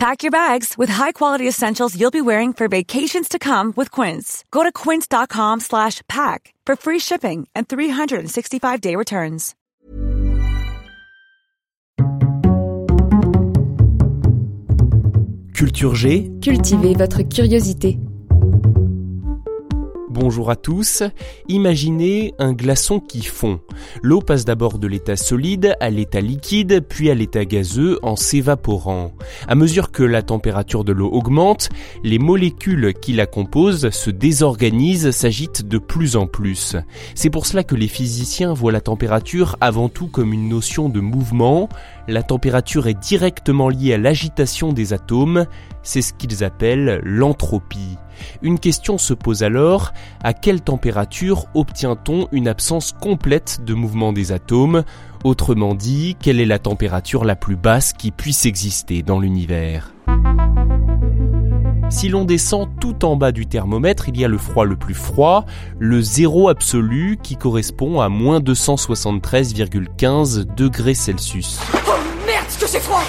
Pack your bags with high-quality essentials you'll be wearing for vacations to come with Quince. Go to quince.com slash pack for free shipping and 365-day returns. Culture G, Cultivez votre curiosité. Bonjour à tous. Imaginez un glaçon qui fond. L'eau passe d'abord de l'état solide à l'état liquide, puis à l'état gazeux en s'évaporant. À mesure que la température de l'eau augmente, les molécules qui la composent se désorganisent, s'agitent de plus en plus. C'est pour cela que les physiciens voient la température avant tout comme une notion de mouvement. La température est directement liée à l'agitation des atomes, c'est ce qu'ils appellent l'entropie. Une question se pose alors, à quelle température obtient-on une absence complète de mouvement des atomes? Autrement dit, quelle est la température la plus basse qui puisse exister dans l'univers? Si l'on descend tout en bas du thermomètre, il y a le froid le plus froid, le zéro absolu qui correspond à moins 273,15 degrés Celsius. Oh merde, que c'est froid?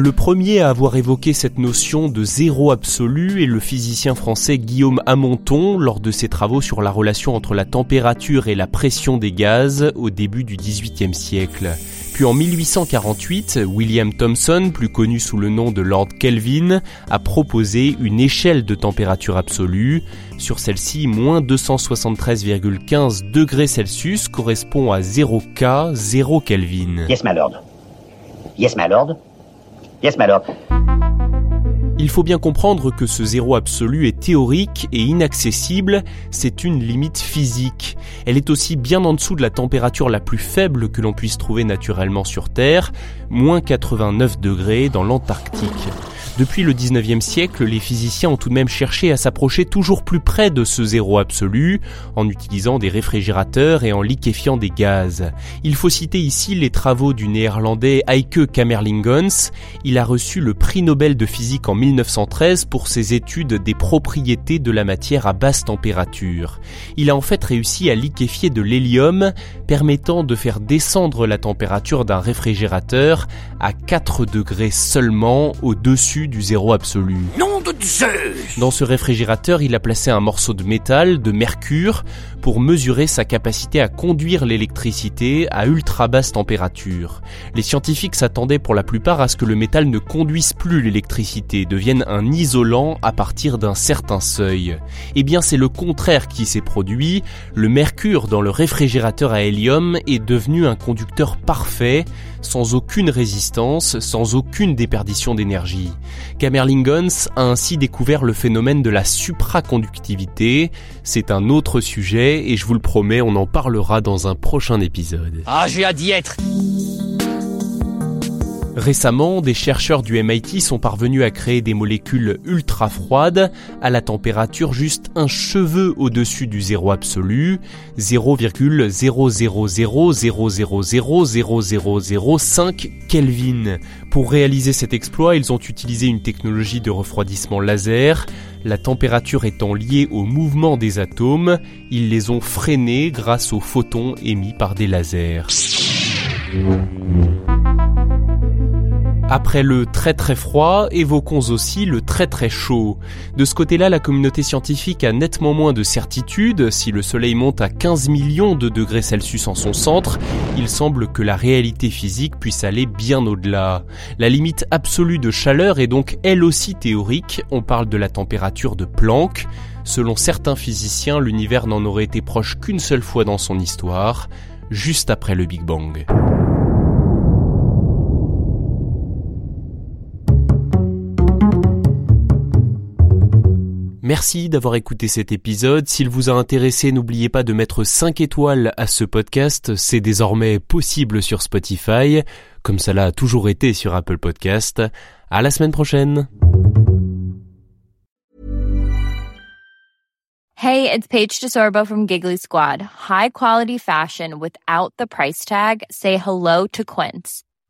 Le premier à avoir évoqué cette notion de zéro absolu est le physicien français Guillaume Amonton lors de ses travaux sur la relation entre la température et la pression des gaz au début du XVIIIe siècle. Puis en 1848, William Thomson, plus connu sous le nom de Lord Kelvin, a proposé une échelle de température absolue. Sur celle-ci, moins 273,15 degrés Celsius correspond à 0 K, 0 Kelvin. Yes, my lord. Yes, my lord. Yes, my. Il faut bien comprendre que ce zéro absolu est théorique et inaccessible, c'est une limite physique. Elle est aussi bien en dessous de la température la plus faible que l'on puisse trouver naturellement sur Terre, moins 89 degrés dans l'Antarctique. Depuis le 19e siècle, les physiciens ont tout de même cherché à s'approcher toujours plus près de ce zéro absolu, en utilisant des réfrigérateurs et en liquéfiant des gaz. Il faut citer ici les travaux du néerlandais Heike Kamerlingons. Il a reçu le prix Nobel de physique en 1913 pour ses études des propriétés de la matière à basse température. Il a en fait réussi à liquéfier de l'hélium, permettant de faire descendre la température d'un réfrigérateur à 4 degrés seulement au-dessus du zéro absolu. Nom de Zeus Dans ce réfrigérateur, il a placé un morceau de métal, de mercure, pour mesurer sa capacité à conduire l'électricité à ultra basse température. Les scientifiques s'attendaient pour la plupart à ce que le métal ne conduise plus l'électricité, devienne un isolant à partir d'un certain seuil. Eh bien, c'est le contraire qui s'est produit. Le mercure dans le réfrigérateur à hélium est devenu un conducteur parfait, sans aucune résistance, sans aucune déperdition d'énergie. Kamerlingons a ainsi découvert le phénomène de la supraconductivité. C'est un autre sujet et je vous le promets, on en parlera dans un prochain épisode. Ah, j'ai hâte d'y être Récemment, des chercheurs du MIT sont parvenus à créer des molécules ultra froides à la température juste un cheveu au-dessus du zéro absolu, 0,000000005 Kelvin. Pour réaliser cet exploit, ils ont utilisé une technologie de refroidissement laser. La température étant liée au mouvement des atomes, ils les ont freinés grâce aux photons émis par des lasers. Après le très très froid, évoquons aussi le très très chaud. De ce côté-là, la communauté scientifique a nettement moins de certitude. Si le Soleil monte à 15 millions de degrés Celsius en son centre, il semble que la réalité physique puisse aller bien au-delà. La limite absolue de chaleur est donc elle aussi théorique. On parle de la température de Planck. Selon certains physiciens, l'univers n'en aurait été proche qu'une seule fois dans son histoire, juste après le Big Bang. Merci d'avoir écouté cet épisode. S'il vous a intéressé, n'oubliez pas de mettre 5 étoiles à ce podcast. C'est désormais possible sur Spotify, comme cela a toujours été sur Apple Podcast. À la semaine prochaine. Hey, it's Paige DeSorbo from Giggly Squad. High quality fashion without the price tag. Say hello to Quince.